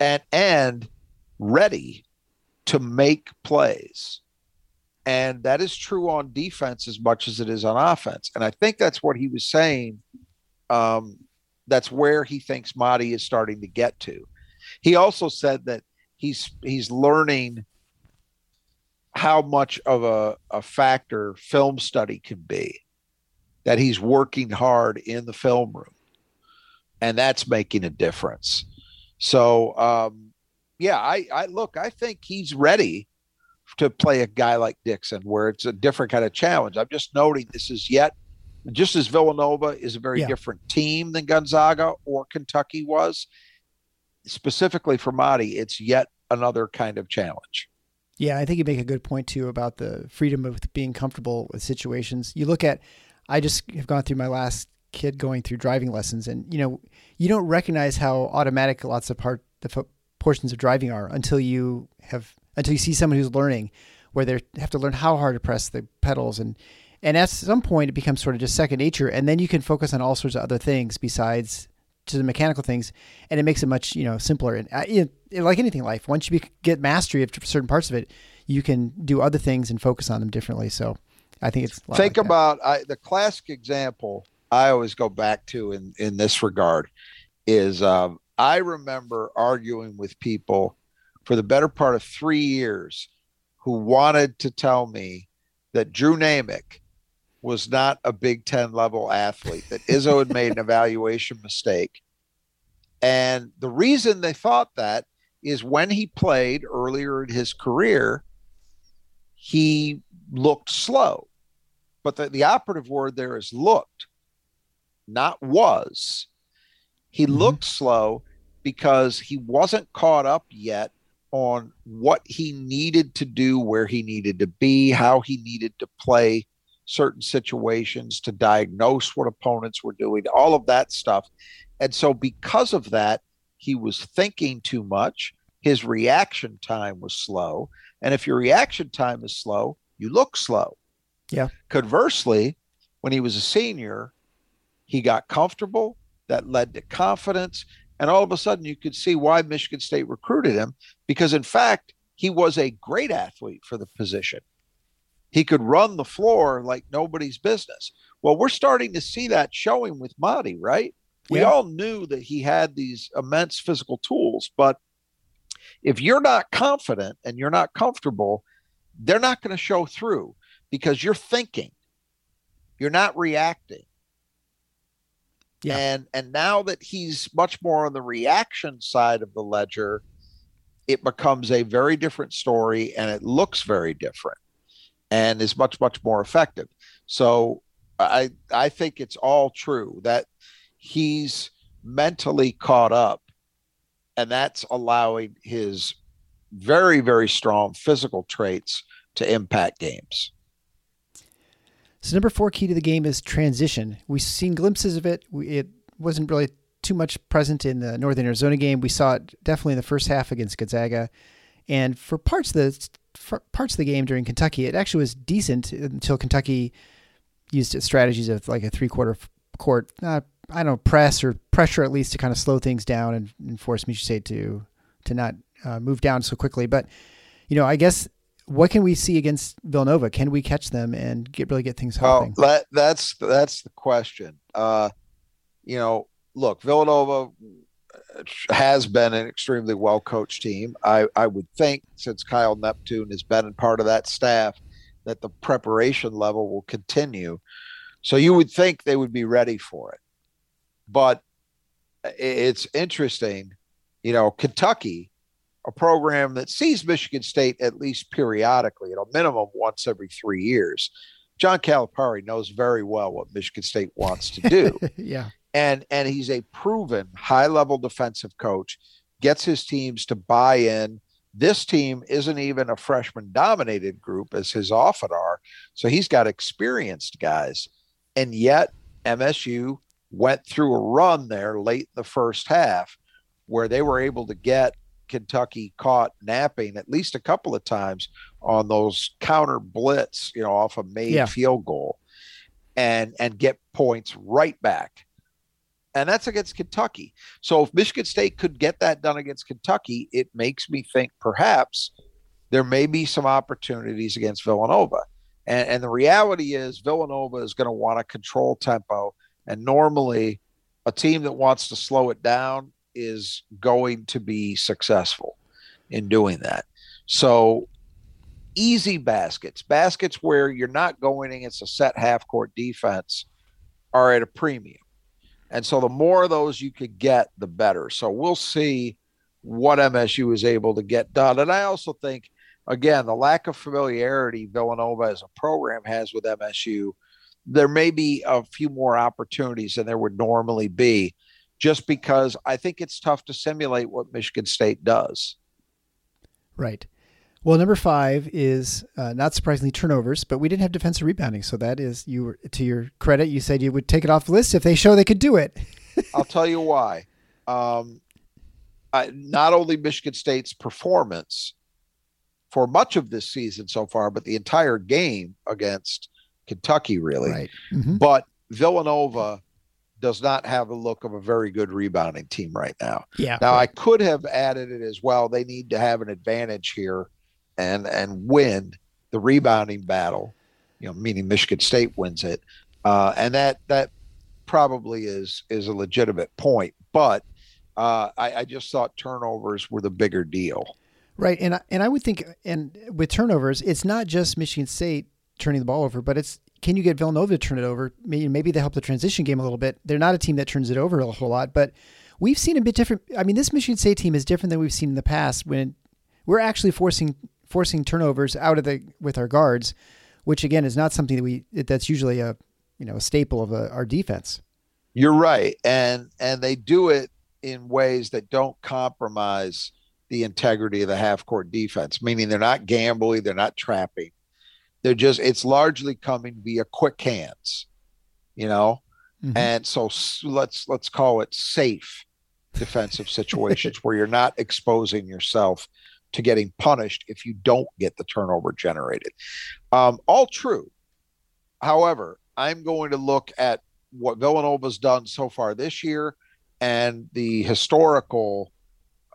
and and ready to make plays. And that is true on defense as much as it is on offense. And I think that's what he was saying. Um, that's where he thinks Mady is starting to get to. He also said that he's he's learning how much of a, a factor film study can be. That he's working hard in the film room. And that's making a difference. So, um, yeah, I, I look, I think he's ready to play a guy like Dixon, where it's a different kind of challenge. I'm just noting this is yet, just as Villanova is a very yeah. different team than Gonzaga or Kentucky was, specifically for Mady, it's yet another kind of challenge. Yeah, I think you make a good point too about the freedom of being comfortable with situations. You look at, I just have gone through my last kid going through driving lessons, and you know, you don't recognize how automatic lots of part the portions of driving are until you have until you see someone who's learning, where they have to learn how hard to press the pedals and and at some point it becomes sort of just second nature, and then you can focus on all sorts of other things besides to the mechanical things, and it makes it much you know simpler. And uh, like anything in life, once you be, get mastery of certain parts of it, you can do other things and focus on them differently. So I think it's think like about I, the classic example I always go back to in in this regard is um, I remember arguing with people for the better part of three years who wanted to tell me that Drew Naymick was not a Big Ten level athlete, that Izzo had made an evaluation mistake. And the reason they thought that is when he played earlier in his career, he looked slow. But the, the operative word there is looked not was. He mm-hmm. looked slow because he wasn't caught up yet on what he needed to do, where he needed to be, how he needed to play certain situations to diagnose what opponents were doing, all of that stuff. And so, because of that, he was thinking too much. His reaction time was slow. And if your reaction time is slow, you look slow. Yeah. Conversely, when he was a senior, he got comfortable. That led to confidence. And all of a sudden, you could see why Michigan State recruited him because, in fact, he was a great athlete for the position. He could run the floor like nobody's business. Well, we're starting to see that showing with Mady, right? We all knew that he had these immense physical tools, but if you're not confident and you're not comfortable, they're not going to show through because you're thinking, you're not reacting. Yeah. And and now that he's much more on the reaction side of the ledger, it becomes a very different story and it looks very different and is much much more effective. So I I think it's all true that he's mentally caught up and that's allowing his very very strong physical traits to impact games. So number four key to the game is transition. We've seen glimpses of it. We, it wasn't really too much present in the Northern Arizona game. We saw it definitely in the first half against Gonzaga, and for parts of the parts of the game during Kentucky, it actually was decent until Kentucky used strategies of like a three quarter court, uh, I don't know, press or pressure at least to kind of slow things down and, and force Michigan State to to not uh, move down so quickly. But you know, I guess what can we see against Villanova? Can we catch them and get really get things hopping? Well, that, that's that's the question. Uh, you know, look, Villanova has been an extremely well coached team. I, I would think since Kyle Neptune has been part of that staff that the preparation level will continue. So you would think they would be ready for it. But it's interesting, you know, Kentucky, a program that sees Michigan State at least periodically, at a minimum once every three years. John Calipari knows very well what Michigan State wants to do. *laughs* yeah and and he's a proven high level defensive coach gets his teams to buy in. This team isn't even a freshman dominated group as his often are so he's got experienced guys. And yet msu went through a run there late in the first half where they were able to get kentucky caught napping at least a couple of times on those counter blitz you know off a made yeah. field goal and and get points right back and that's against Kentucky. So if Michigan State could get that done against Kentucky, it makes me think perhaps there may be some opportunities against Villanova. And, and the reality is, Villanova is going to want to control tempo. And normally, a team that wants to slow it down is going to be successful in doing that. So, easy baskets, baskets where you're not going against a set half court defense, are at a premium. And so the more of those you could get, the better. So we'll see what MSU is able to get done. And I also think, again, the lack of familiarity Villanova as a program has with MSU, there may be a few more opportunities than there would normally be, just because I think it's tough to simulate what Michigan State does. Right. Well, number five is uh, not surprisingly turnovers, but we didn't have defensive rebounding, so that is you. Were, to your credit, you said you would take it off the list if they show they could do it. *laughs* I'll tell you why. Um, I, not only Michigan State's performance for much of this season so far, but the entire game against Kentucky, really. Right. Mm-hmm. But Villanova does not have a look of a very good rebounding team right now. Yeah. Now right. I could have added it as well. They need to have an advantage here and and win the rebounding battle, you know, meaning Michigan State wins it, uh, and that that probably is is a legitimate point. But uh, I, I just thought turnovers were the bigger deal. Right, and I, and I would think, and with turnovers, it's not just Michigan State turning the ball over, but it's can you get Villanova to turn it over? Maybe, maybe they help the transition game a little bit. They're not a team that turns it over a whole lot, but we've seen a bit different. I mean, this Michigan State team is different than we've seen in the past when we're actually forcing forcing turnovers out of the with our guards, which again is not something that we that's usually a you know a staple of a, our defense. You're right, and and they do it in ways that don't compromise the integrity of the half court defense. Meaning they're not gambling, they're not trapping. They're just it's largely coming via quick hands, you know, mm-hmm. and so let's let's call it safe defensive *laughs* situations where you're not exposing yourself to getting punished if you don't get the turnover generated. Um, all true. However, I'm going to look at what Villanova's done so far this year and the historical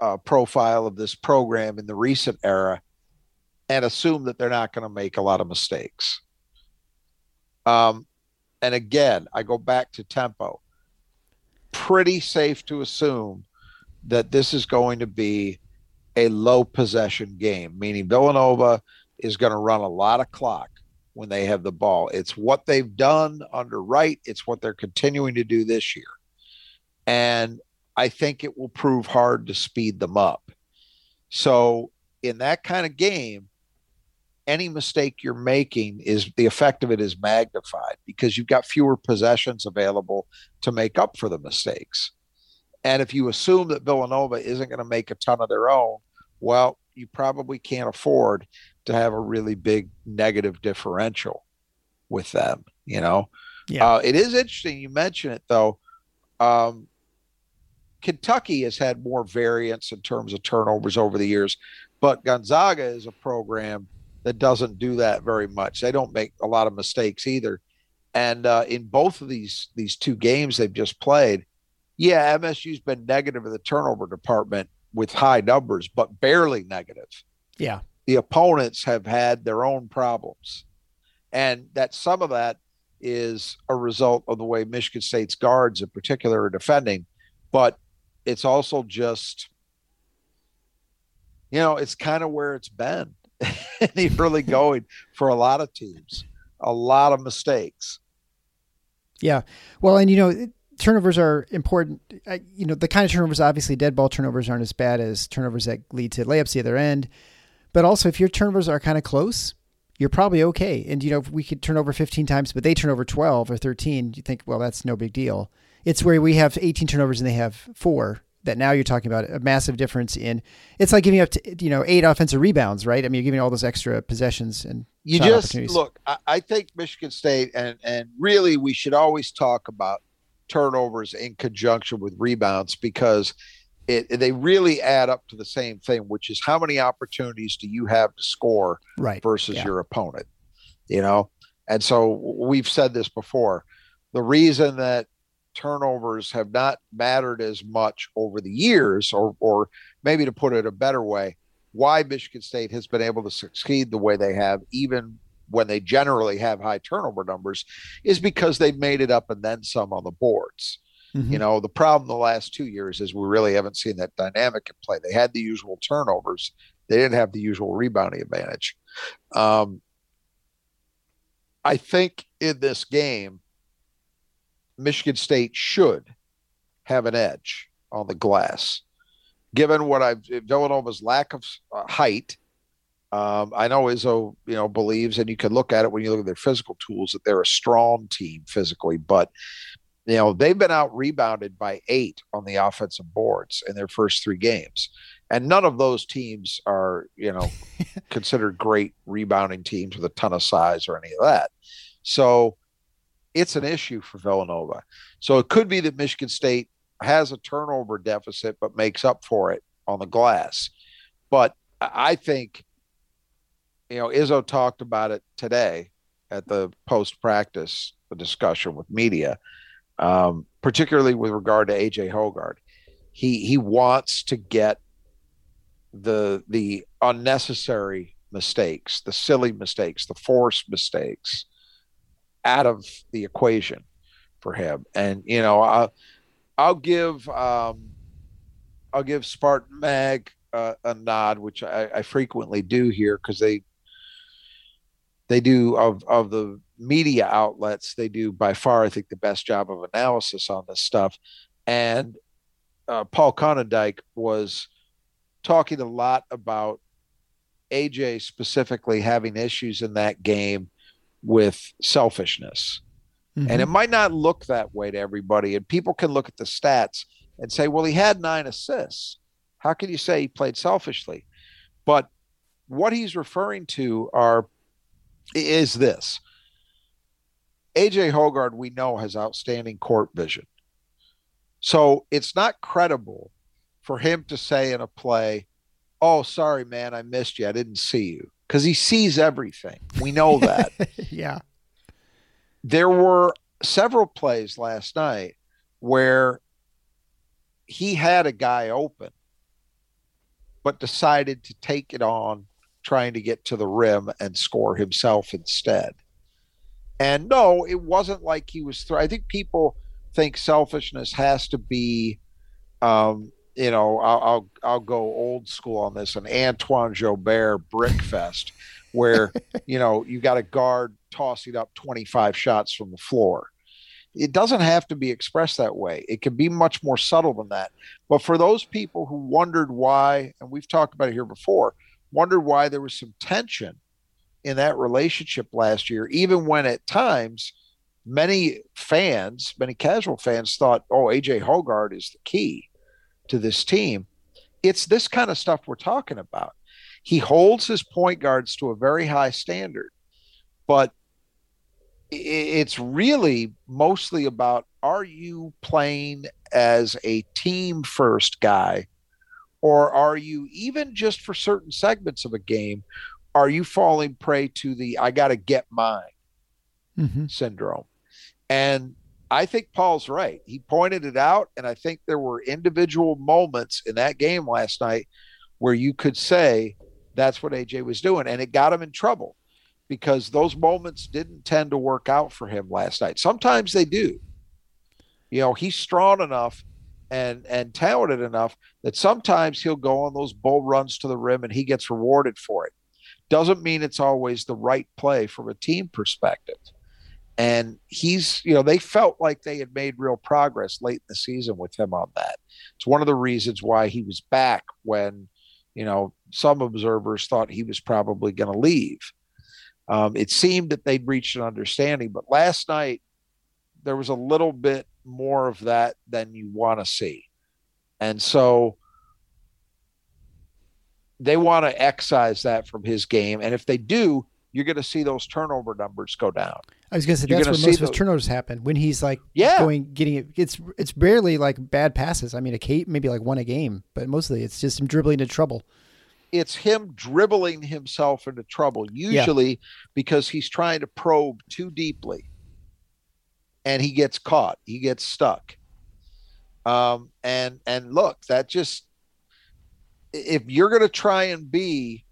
uh, profile of this program in the recent era and assume that they're not going to make a lot of mistakes. Um, and again, I go back to tempo. Pretty safe to assume that this is going to be a low possession game, meaning Villanova is going to run a lot of clock when they have the ball. It's what they've done under Wright, it's what they're continuing to do this year. And I think it will prove hard to speed them up. So, in that kind of game, any mistake you're making is the effect of it is magnified because you've got fewer possessions available to make up for the mistakes. And if you assume that Villanova isn't going to make a ton of their own, well, you probably can't afford to have a really big negative differential with them, you know? Yeah. Uh, it is interesting you mention it though. Um, Kentucky has had more variance in terms of turnovers over the years, but Gonzaga is a program that doesn't do that very much. They don't make a lot of mistakes either. And uh, in both of these these two games they've just played, yeah, MSU's been negative in the turnover department with high numbers, but barely negative. Yeah. The opponents have had their own problems. And that some of that is a result of the way Michigan State's guards in particular are defending, but it's also just you know, it's kind of where it's been in the early going for a lot of teams. A lot of mistakes. Yeah. Well, and you know, turnovers are important. You know, the kind of turnovers, obviously, dead ball turnovers aren't as bad as turnovers that lead to layups the other end. But also, if your turnovers are kind of close, you're probably okay. And, you know, if we could turn over 15 times, but they turn over 12 or 13, you think, well, that's no big deal. It's where we have 18 turnovers and they have four that now you're talking about a massive difference in it's like giving up to, you know eight offensive rebounds right i mean you're giving all those extra possessions and you just look I, I, think michigan state and and really we should always talk about turnovers in conjunction with rebounds because it, they really add up to the same thing, which is how many opportunities do you have to score right. versus yeah. your opponent, you know? And so we've said this before. The reason that turnovers have not mattered as much over the years, or, or maybe to put it a better way, why Michigan State has been able to succeed the way they have, even when they generally have high turnover numbers is because they've made it up and then some on the boards. Mm-hmm. You know, the problem the last two years is we really haven't seen that dynamic in play. They had the usual turnovers, they didn't have the usual rebounding advantage. Um, I think in this game, Michigan State should have an edge on the glass, given what I've Villanova's lack of uh, height um, I know Izzo, you know, believes, and you can look at it when you look at their physical tools that they're a strong team physically, but you know they've been out rebounded by eight on the offensive boards in their first three games, and none of those teams are you know *laughs* considered great rebounding teams with a ton of size or any of that. So it's an issue for Villanova. So it could be that Michigan State has a turnover deficit, but makes up for it on the glass. But I think you know, Izzo talked about it today at the post practice discussion with media, um, particularly with regard to AJ Hoggard. He he wants to get the the unnecessary mistakes, the silly mistakes, the forced mistakes out of the equation for him. And you know, I'll I'll give um, I'll give Spartan Mag uh, a nod, which I, I frequently do here because they they do of of the media outlets they do by far i think the best job of analysis on this stuff. And uh, paul Konyndyk was talking a lot about aj specifically having issues in that game with selfishness. Mm-hmm. and it might not look that way to everybody and people can look at the stats and say well he had nine assists. How can you say he played selfishly? But what he's referring to are is this AJ Hoggard, we know, has outstanding court vision. So it's not credible for him to say in a play, Oh, sorry, man, I missed you. I didn't see you. Because he sees everything. We know *laughs* that. yeah. There were several plays last night where he had a guy open, but decided to take it on trying to get to the rim and score himself instead. And no, it wasn't like he was. Th- I think people think selfishness has to be, um, you know, I'll, I'll, I'll go old school on this, an Antoine Joubert brickfest, where *laughs* you know you got a guard tossing up twenty five shots from the floor. It doesn't have to be expressed that way. It can be much more subtle than that. But for those people who wondered why, and we've talked about it here before, wondered why there was some tension in that relationship last year, even when at times many fans, many casual fans thought, oh, AJ Hoggard is the key to this team. It's this kind of stuff we're talking about. He holds his point guards to a very high standard, but it's really mostly about are you playing as a team first guy or are you even just for certain segments of a game are you falling prey to the i got to get mine mm-hmm. syndrome? And i think paul's right. He pointed it out and i think there were individual moments in that game last night where you could say that's what aj was doing and it got him in trouble because those moments didn't tend to work out for him last night. Sometimes they do. You know he's strong enough and and talented enough that sometimes he'll go on those bull runs to the rim and he gets rewarded for it. Doesn't mean it's always the right play from a team perspective. And he's, you know, they felt like they had made real progress late in the season with him on that. It's one of the reasons why he was back when, you know, some observers thought he was probably going to leave. Um, it seemed that they'd reached an understanding, but last night there was a little bit more of that than you want to see. And so they want to excise that from his game. And if they do, you're going to see those turnover numbers go down. I was going to say that's where most of his turnovers happen when he's like yeah. going getting it. It's it's barely like bad passes. I mean, a Kate maybe like one a game, but mostly it's just him dribbling into trouble. It's him dribbling himself into trouble, usually yeah. because he's trying to probe too deeply and he gets caught. He gets stuck. Um, and and look, that just if you're going to try and be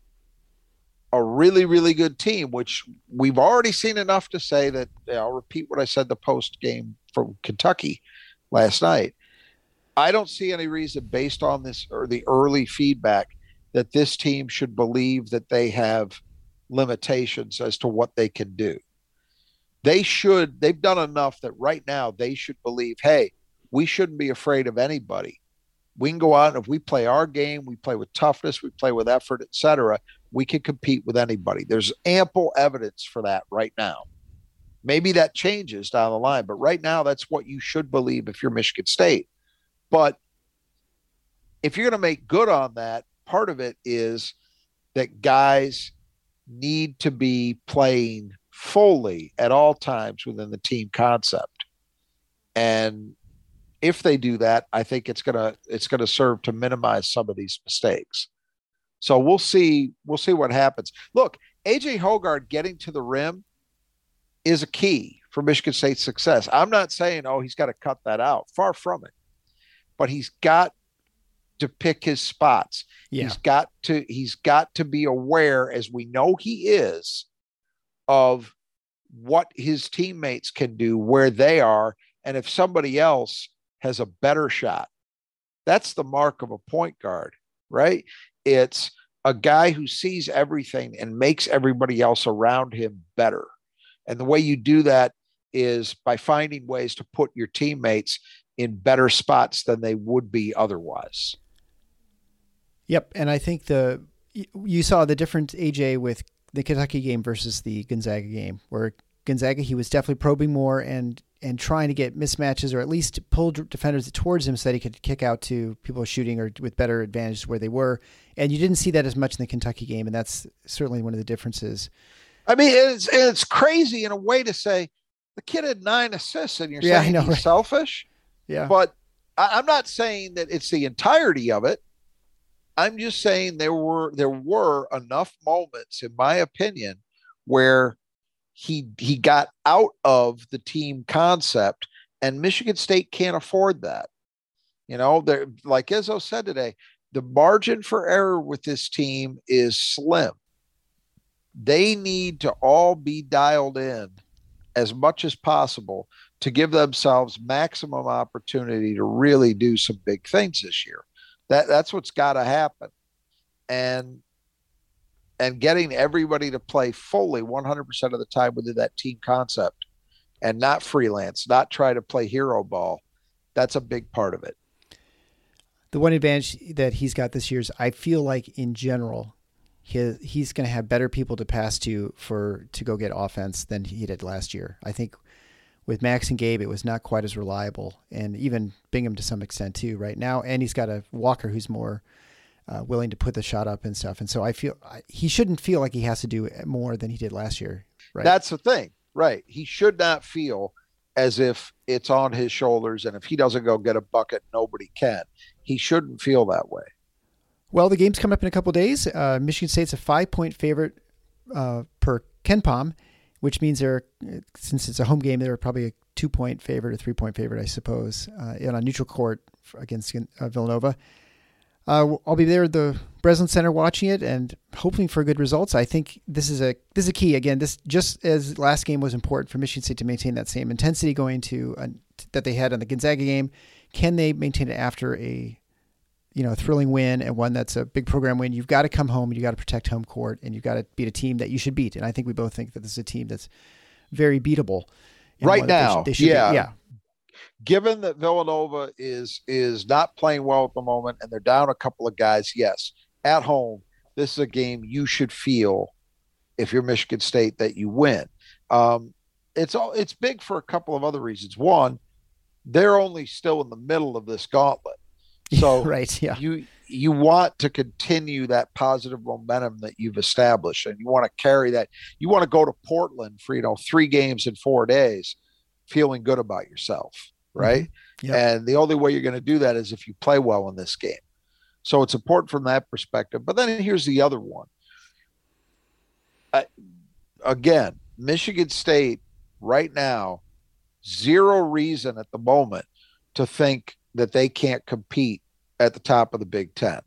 a really really good team, which we've already seen enough to say that I'll repeat what I said the post game from Kentucky last night. I don't see any reason based on this or the early feedback that this team should believe that they have limitations as to what they can do they should they've done enough that right now they should believe hey we shouldn't be afraid of anybody. We can go out and if we play our game we play with toughness we play with effort etc we can compete with anybody. There's ample evidence for that right now. Maybe that changes down the line but right now that's what you should believe if you're michigan state. But if you're going to make good on that part of it is that guys need to be playing fully at all times within the team concept. And if they do that, I think it's gonna it's gonna serve to minimize some of these mistakes. So we'll see we'll see what happens. Look, AJ Hoggard getting to the rim is a key for Michigan State's success. I'm not saying oh he's got to cut that out. Far from it. But he's got to pick his spots. Yeah. He's got to he's got to be aware as we know he is of what his teammates can do where they are and if somebody else has a better shot. That's the mark of a point guard right? It's a guy who sees everything and makes everybody else around him better. And the way you do that is by finding ways to put your teammates in better spots than they would be otherwise. Yep and i think the you saw the difference aj with the Kentucky game versus the Gonzaga game, where Gonzaga he was definitely probing more and and trying to get mismatches or at least pull defenders towards him so that he could kick out to people shooting or with better advantage where they were. And you didn't see that as much in the Kentucky game, and that's certainly one of the differences. I mean, it's it's crazy in a way to say the kid had nine assists, and you're yeah, saying know, he's right? selfish. Yeah, but I, I'm not saying that it's the entirety of it. I'm just saying there were there were enough moments, in my opinion, where he he got out of the team concept, and Michigan State can't afford that. You know, they're like Izzo said today, the margin for error with this team is slim. They need to all be dialed in as much as possible to give themselves maximum opportunity to really do some big things this year. That that's what's got to happen, and and getting everybody to play fully 100% of the time within that team concept, and not freelance, not try to play hero ball. That's a big part of it. The one advantage that he's got this year is I feel like in general he, he's going to have better people to pass to for to go get offense than he did last year. I think with Max and Gabe, it was not quite as reliable, and even Bingham to some extent too. Right now, and he's got a Walker who's more uh, willing to put the shot up and stuff. And so I feel I, he shouldn't feel like he has to do more than he did last year. Right. That's the thing, right? He should not feel as if it's on his shoulders. And if he doesn't go get a bucket, nobody can. He shouldn't feel that way. Well, the game's coming up in a couple days. Uh, Michigan State's a five point favorite uh, per KenPom, which means they're, since it's a home game, they're probably a two point favorite or three point favorite, I suppose, uh, on a neutral court against uh, Villanova. Uh, I'll be there at the Breslin Center watching it and hoping for good results. I think this is a this is a key. Again, this just as last game was important for Michigan State to maintain that same intensity going to uh, that they had on the Gonzaga game. Can they maintain it after a you know a thrilling win and one that's a big program win? You've got to come home and you got to protect home court and you've got to beat a team that you should beat. And I think we both think that this is a team that's very beatable right now. They should, they should yeah, be, yeah given that Villanova is is not playing well at the moment and they're down a couple of guys, yes, at home, this is a game you should feel if you're Michigan State that you win. Um, it's all it's big for a couple of other reasons. One, they're only still in the middle of this gauntlet. *laughs* So right, yeah. You you want to continue that positive momentum that you've established and you want to carry that. You want to go to Portland for, you know, three games in four days feeling good about yourself. Mm-hmm. right? Mm-hmm. Yep. And the only way you're going to do that is if you play well in this game. So it's important from that perspective. But then here's the other one. again, Michigan State right now, zero reason at the moment to think that they can't compete at the top of the Big Ten.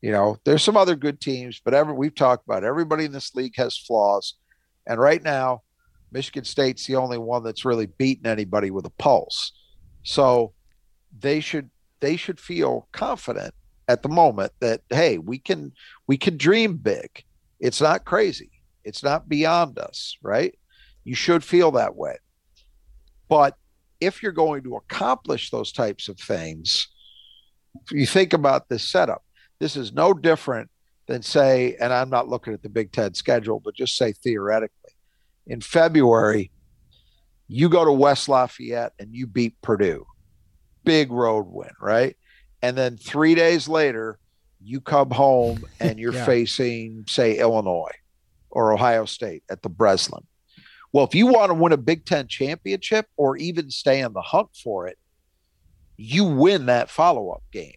You know, there's some other good teams, but ever we've talked about everybody in this league has flaws. And right now, Michigan State's the only one that's really beaten anybody with a pulse. So they should they should feel confident at the moment that hey, we can we can dream big. It's not crazy. It's not beyond us, right? You should feel that way. But if you're going to accomplish those types of things, you think about this setup. This is no different than say, and I'm not looking at the Big Ten schedule, but just say theoretically in February, you go to West Lafayette and you beat Purdue. Big road win, right? And then three days later, you come home and you're *laughs* yeah. facing, say, Illinois or Ohio State at the Breslin. Well, if you want to win a Big Ten championship or even stay in the hunt for it, you win that follow up game.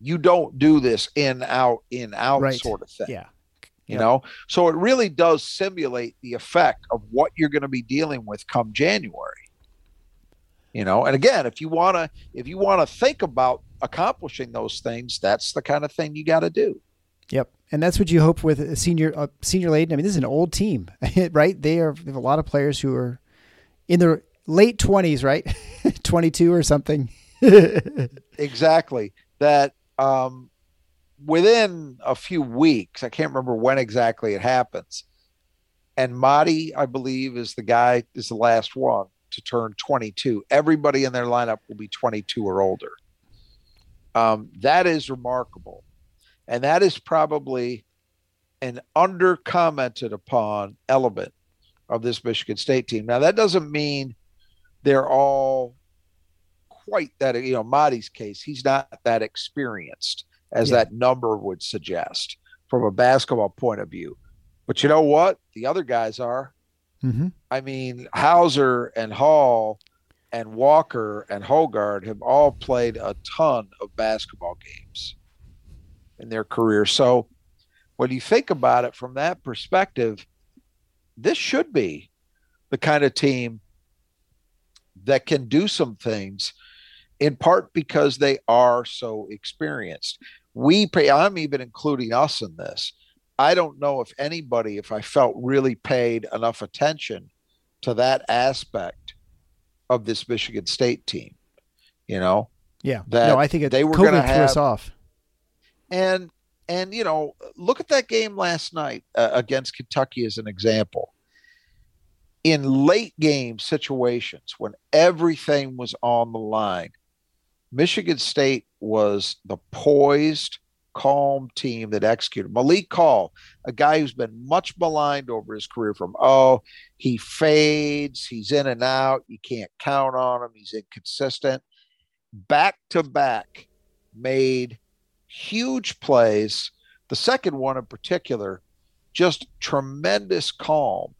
You don't do this in out in out right. sort of thing. Yeah you know so it really does simulate the effect of what you're going to be dealing with come january you know and again if you want to if you want to think about accomplishing those things that's the kind of thing you got to do yep and that's what you hope with a senior uh, senior Layton. i mean this is an old team *laughs* right they are they have a lot of players who are in their late 20s right *laughs* 22 or something *laughs* exactly that um within a few weeks, I can't remember when exactly it happens. And Mady, I believe, is the guy, is the last one to turn 22. Everybody in their lineup will be 22 or older. Um, that is remarkable. And that is probably an under commented upon element of this Michigan State team. Now, that doesn't mean they're all quite that, you know, Mady's case, he's not that experienced as yeah. that number would suggest from a basketball point of view. But you know what? The other guys are. Mm-hmm. I mean, Hauser and Hall and Walker and Hoggard have all played a ton of basketball games in their career. So when you think about it from that perspective, this should be the kind of team that can do some things in part because they are so experienced. We pay i'm even including us in this. I don't know if anybody if i felt really paid enough attention to that aspect of this michigan state team you know? Yeah. That no i think it, they were going to have us off and and you know look at that game last night uh, against kentucky as an example in late game situations when everything was on the line Michigan State was the poised, calm team that executed. Malik Hall, a guy who's been much maligned over his career from, oh, he fades, he's in and out, you can't count on him, he's inconsistent. Back to back made huge plays. The second one in particular, just tremendous calm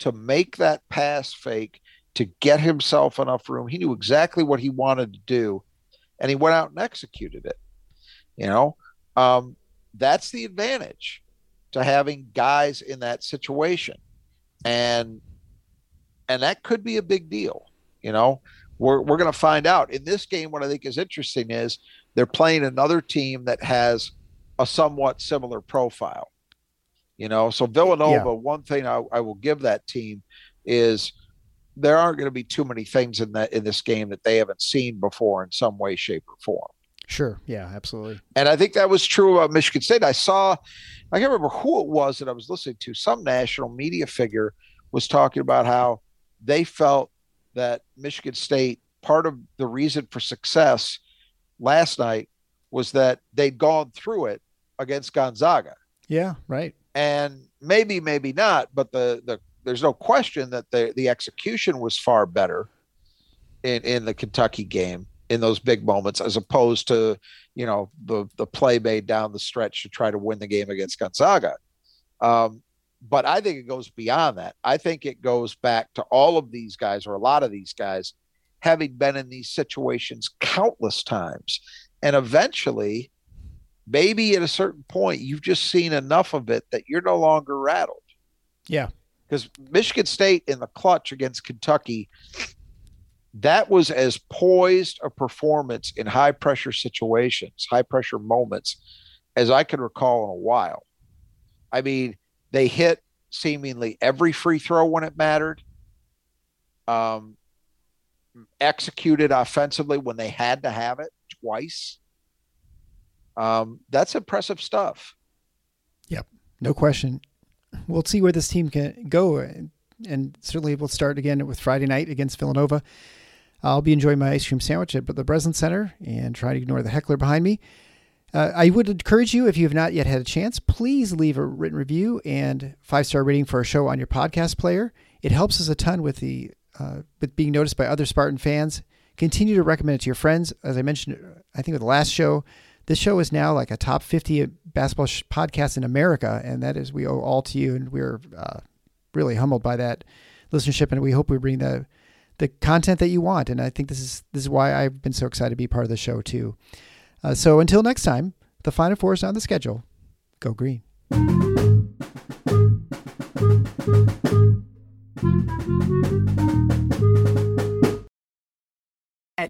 to make that pass fake to get himself enough room. He knew exactly what he wanted to do, and he went out and executed it. You know, um, that's the advantage to having guys in that situation, and and that could be a big deal. You know, we're we're going to find out in this game. What I think is interesting is they're playing another team that has a somewhat similar profile. You know, so Villanova. Yeah. One thing I, I will give that team is there aren't going to be too many things in that in this game that they haven't seen before in some way, shape, or form. Sure. Yeah, absolutely. And I think that was true about Michigan State. I saw, I can't remember who it was that I was listening to. Some national media figure was talking about how they felt that Michigan State, part of the reason for success last night was that they'd gone through it against Gonzaga. Yeah, right. And maybe, maybe not, but the the there's no question that the the execution was far better in in the Kentucky game in those big moments as opposed to you know the the play made down the stretch to try to win the game against Gonzaga. Um, but I think it goes beyond that. I think it goes back to all of these guys or a lot of these guys having been in these situations countless times, and eventually, maybe at a certain point, you've just seen enough of it that you're no longer rattled. Yeah, because Michigan State in the clutch against Kentucky, that was as poised a performance in high pressure situations, high pressure moments, as I can recall in a while. I mean, they hit seemingly every free throw when it mattered. Um, executed offensively when they had to have it twice. Um, that's impressive stuff. Yep, no question we'll see where this team can go, and certainly we'll start again with Friday night against Villanova. I'll be enjoying my ice cream sandwich at the Breslin Center and try to ignore the heckler behind me. Uh, I would encourage you, if you have not yet had a chance, please leave a written review and five star rating for our show on your podcast player. It helps us a ton with the uh, with being noticed by other Spartan fans. Continue to recommend it to your friends. As I mentioned, I think with the last show, this show is now like a top 50 basketball sh- podcast in America, and that is we owe all to you, and we're uh, really humbled by that listenership, and we hope we bring the the content that you want. And I think this is this is why I've been so excited to be part of the show too. Uh, so until next time, the Final Four is on the schedule. Go green.